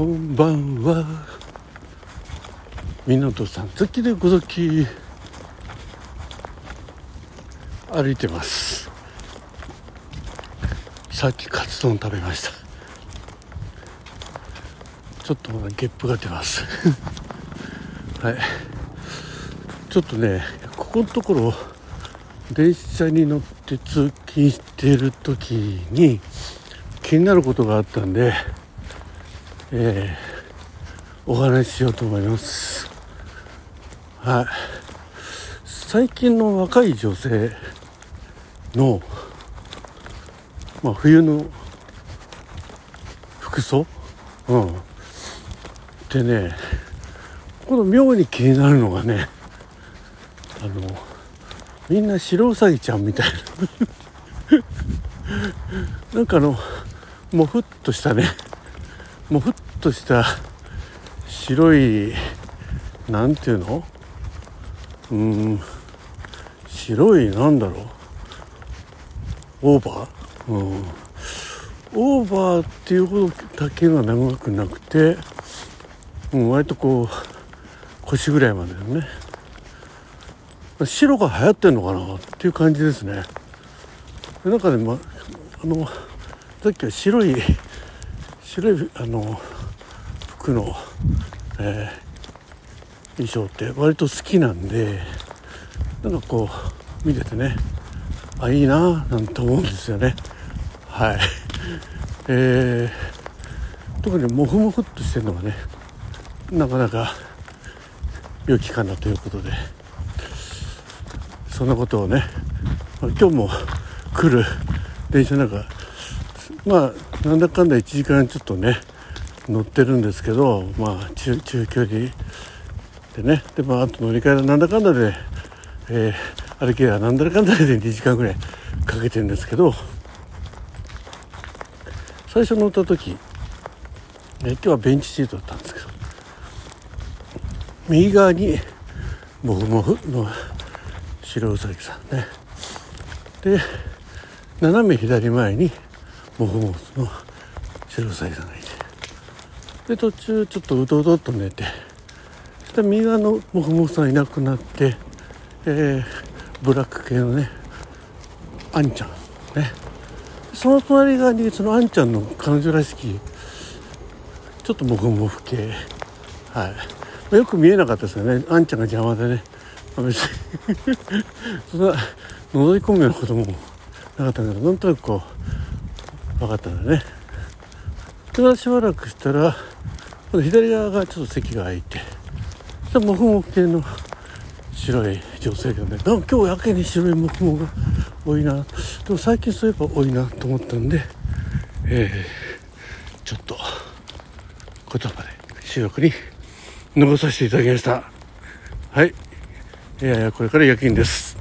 こんばんは。港さん月でごぞき。歩いてます。さっきカツ丼食べました。ちょっとまだゲップが出ます。はい。ちょっとねここのところ電車に乗って通勤している時に気になることがあったんで、えー、お話ししようと思います。はい。最近の若い女性の、まあ、冬の服装、うん、でねこの妙に気になるのがねあのみんな白うさぎちゃんみたいな。なんかあのもふっとしたね。もうふっとした白いなんていうの？うん白いなんだろう？オーバー？うん。オーバーっていうほどだけが長くなくて、うん、割とこう腰ぐらいまでね。白が流行ってんのかなっていう感じですね。なんかね、ま、あのさっきは白い白いあの服の、えー、衣装って割と好きなんでなんかこう見ててねあいいななんて思うんですよねはいえー、特にモフモフっとしてるのがねなかなか良きかなということで。そんなことをね、今日も来る電車なんかまあなんだかんだ1時間ちょっとね乗ってるんですけどまあ中中距離でねでまああと乗り換えなんだかんだで、えー、歩きはなんだかんだで2時間ぐらいかけてるんですけど最初乗った時、ね、今日はベンチシートだったんですけど右側にモフモフの白うさぎさんね。で斜め左前にモフモフの白さぎさんがいて。で途中ちょっとうとうとっと寝て。そしたら右側のモフモフさんいなくなって、えー、ブラック系のねあんちゃんね。その隣側にそのあんちゃんの彼女らしきちょっとモフモフ系。はい。よく見えなかったですよね。あんちゃんが邪魔でね。別に。そんな覗き込むようなこともなかったけどなんとなくこう分かったんだね。でしばらくしたら左側がちょっと席が空いてそモフモフ系の白い女性がねなんか今日やけに白いモフモフが多いな。でも最近そういえば多いなと思ったんでえー、ちょっと言葉で収録に残させていただきました。はい。いやいやこれから夜勤です。